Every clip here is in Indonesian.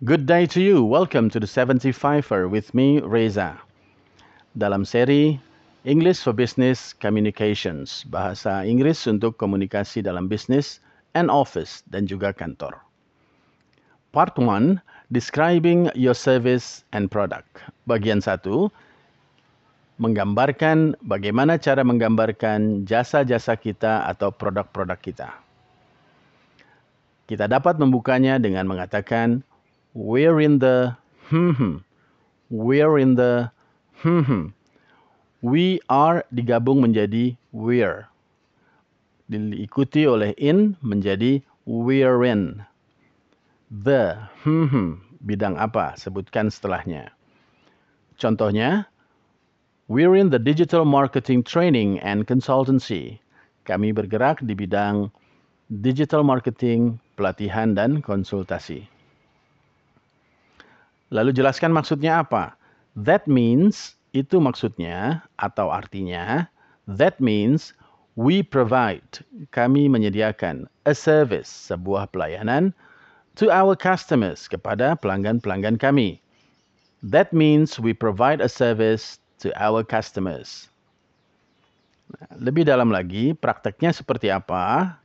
Good day to you. Welcome to the 75er with me, Reza. Dalam seri English for Business Communications, bahasa Inggris untuk komunikasi dalam bisnis and office dan juga kantor. Part 1, describing your service and product. Bagian 1, menggambarkan bagaimana cara menggambarkan jasa-jasa kita atau produk-produk kita. Kita dapat membukanya dengan mengatakan we're in the hmm, hmm. we're in the hmm, hmm. we are digabung menjadi we're diikuti oleh in menjadi we're in the hmm, hmm. bidang apa sebutkan setelahnya contohnya we're in the digital marketing training and consultancy kami bergerak di bidang digital marketing pelatihan dan konsultasi Lalu jelaskan maksudnya apa? That means itu maksudnya atau artinya that means we provide kami menyediakan a service sebuah pelayanan to our customers kepada pelanggan-pelanggan kami. That means we provide a service to our customers. Nah, lebih dalam lagi, prakteknya seperti apa?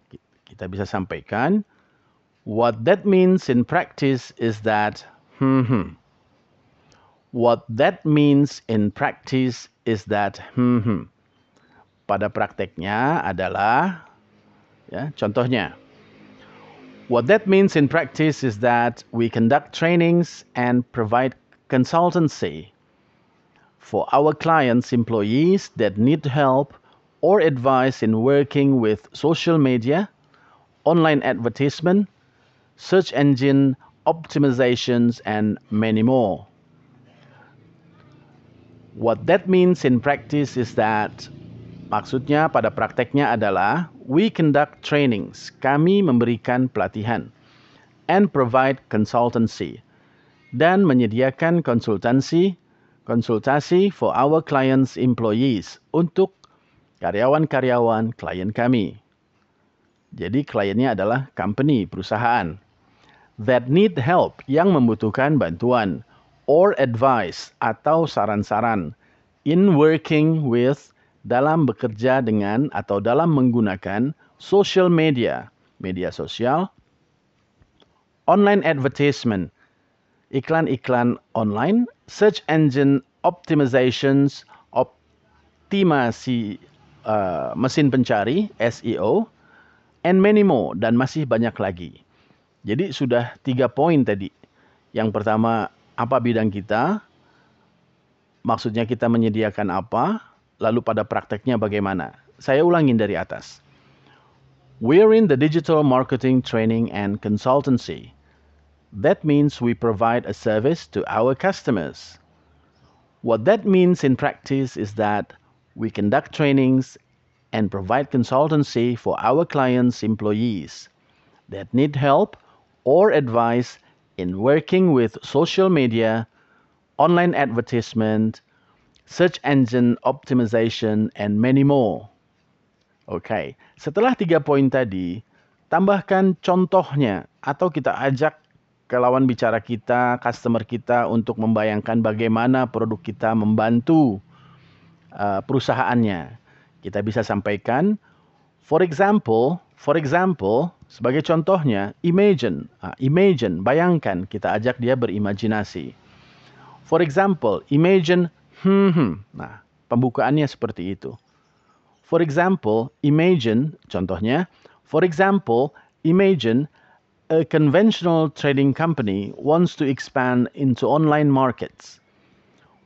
Kita bisa sampaikan. What that means in practice is that Hmm. What that means in practice is that hmm. Pada prakteknya adalah ya, contohnya. What that means in practice is that we conduct trainings and provide consultancy for our clients' employees that need help or advice in working with social media, online advertisement, search engine optimizations, and many more. What that means in practice is that maksudnya pada prakteknya adalah we conduct trainings, kami memberikan pelatihan and provide consultancy dan menyediakan konsultansi konsultasi for our clients employees untuk karyawan-karyawan klien kami. Jadi kliennya adalah company, perusahaan that need help yang membutuhkan bantuan or advice atau saran-saran in working with dalam bekerja dengan atau dalam menggunakan social media, media sosial, online advertisement, iklan-iklan online, search engine optimizations, optimasi uh, mesin pencari SEO, and many more dan masih banyak lagi. Jadi sudah tiga poin tadi. Yang pertama, apa bidang kita? Maksudnya kita menyediakan apa? Lalu pada prakteknya bagaimana? Saya ulangin dari atas. We're in the digital marketing training and consultancy. That means we provide a service to our customers. What that means in practice is that we conduct trainings and provide consultancy for our clients' employees that need help or advice in working with social media, online advertisement, search engine optimization, and many more. Oke, okay. setelah tiga poin tadi, tambahkan contohnya atau kita ajak ke lawan bicara kita, customer kita untuk membayangkan bagaimana produk kita membantu uh, perusahaannya. Kita bisa sampaikan, for example, For example, sebagai contohnya, imagine. Uh, imagine, bayangkan, kita ajak dia berimajinasi. For example, imagine, hmm, hmm. Nah, pembukaannya seperti itu. For example, imagine, contohnya, for example, imagine a conventional trading company wants to expand into online markets.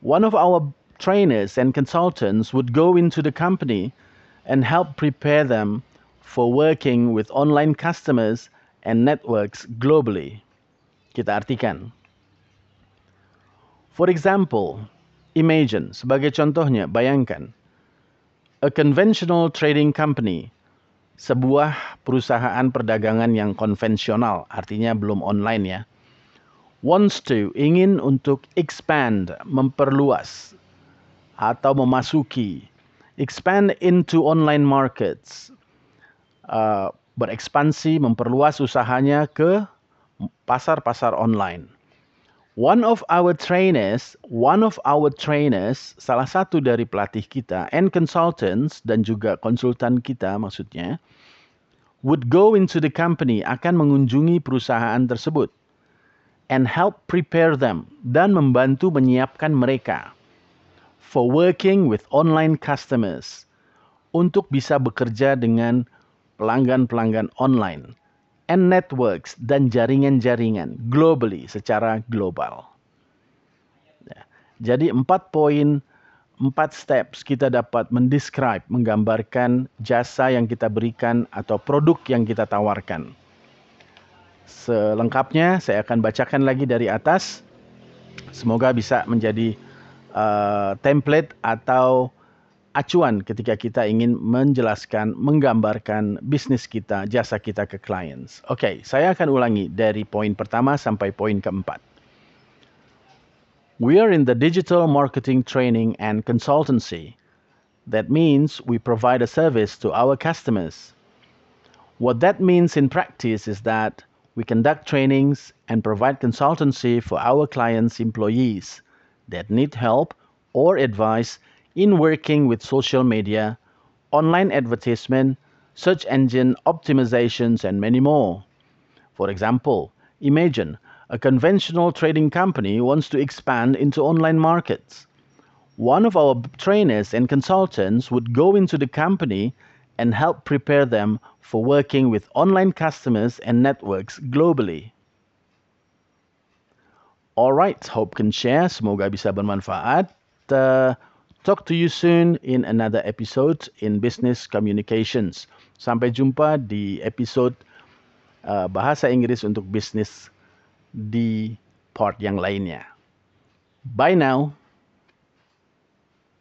One of our trainers and consultants would go into the company and help prepare them for working with online customers and networks globally. Kita artikan. For example, imagine, sebagai contohnya, bayangkan. A conventional trading company, sebuah perusahaan perdagangan yang konvensional, artinya belum online ya, wants to, ingin untuk expand, memperluas, atau memasuki, expand into online markets, berekspansi, memperluas usahanya ke pasar-pasar online. One of our trainers, one of our trainers, salah satu dari pelatih kita and consultants dan juga konsultan kita maksudnya would go into the company akan mengunjungi perusahaan tersebut and help prepare them dan membantu menyiapkan mereka for working with online customers untuk bisa bekerja dengan pelanggan-pelanggan online and networks dan jaringan-jaringan globally secara global. Ya. Jadi empat poin, empat steps kita dapat mendescribe, menggambarkan jasa yang kita berikan atau produk yang kita tawarkan. Selengkapnya saya akan bacakan lagi dari atas. Semoga bisa menjadi uh, template atau acuan ketika kita ingin menjelaskan, menggambarkan bisnis kita, jasa kita ke clients. Oke, okay, saya akan ulangi dari poin pertama sampai poin keempat. We are in the digital marketing training and consultancy. That means we provide a service to our customers. What that means in practice is that we conduct trainings and provide consultancy for our clients' employees that need help or advice in working with social media, online advertisement, search engine optimizations, and many more. For example, imagine a conventional trading company wants to expand into online markets. One of our trainers and consultants would go into the company and help prepare them for working with online customers and networks globally. Alright, hope can share. Semoga bisa bermanfaat. Uh, Talk to you soon in another episode in Business Communications. Sampai jumpa di episode uh, bahasa Inggris untuk bisnis di part yang lainnya. Bye now.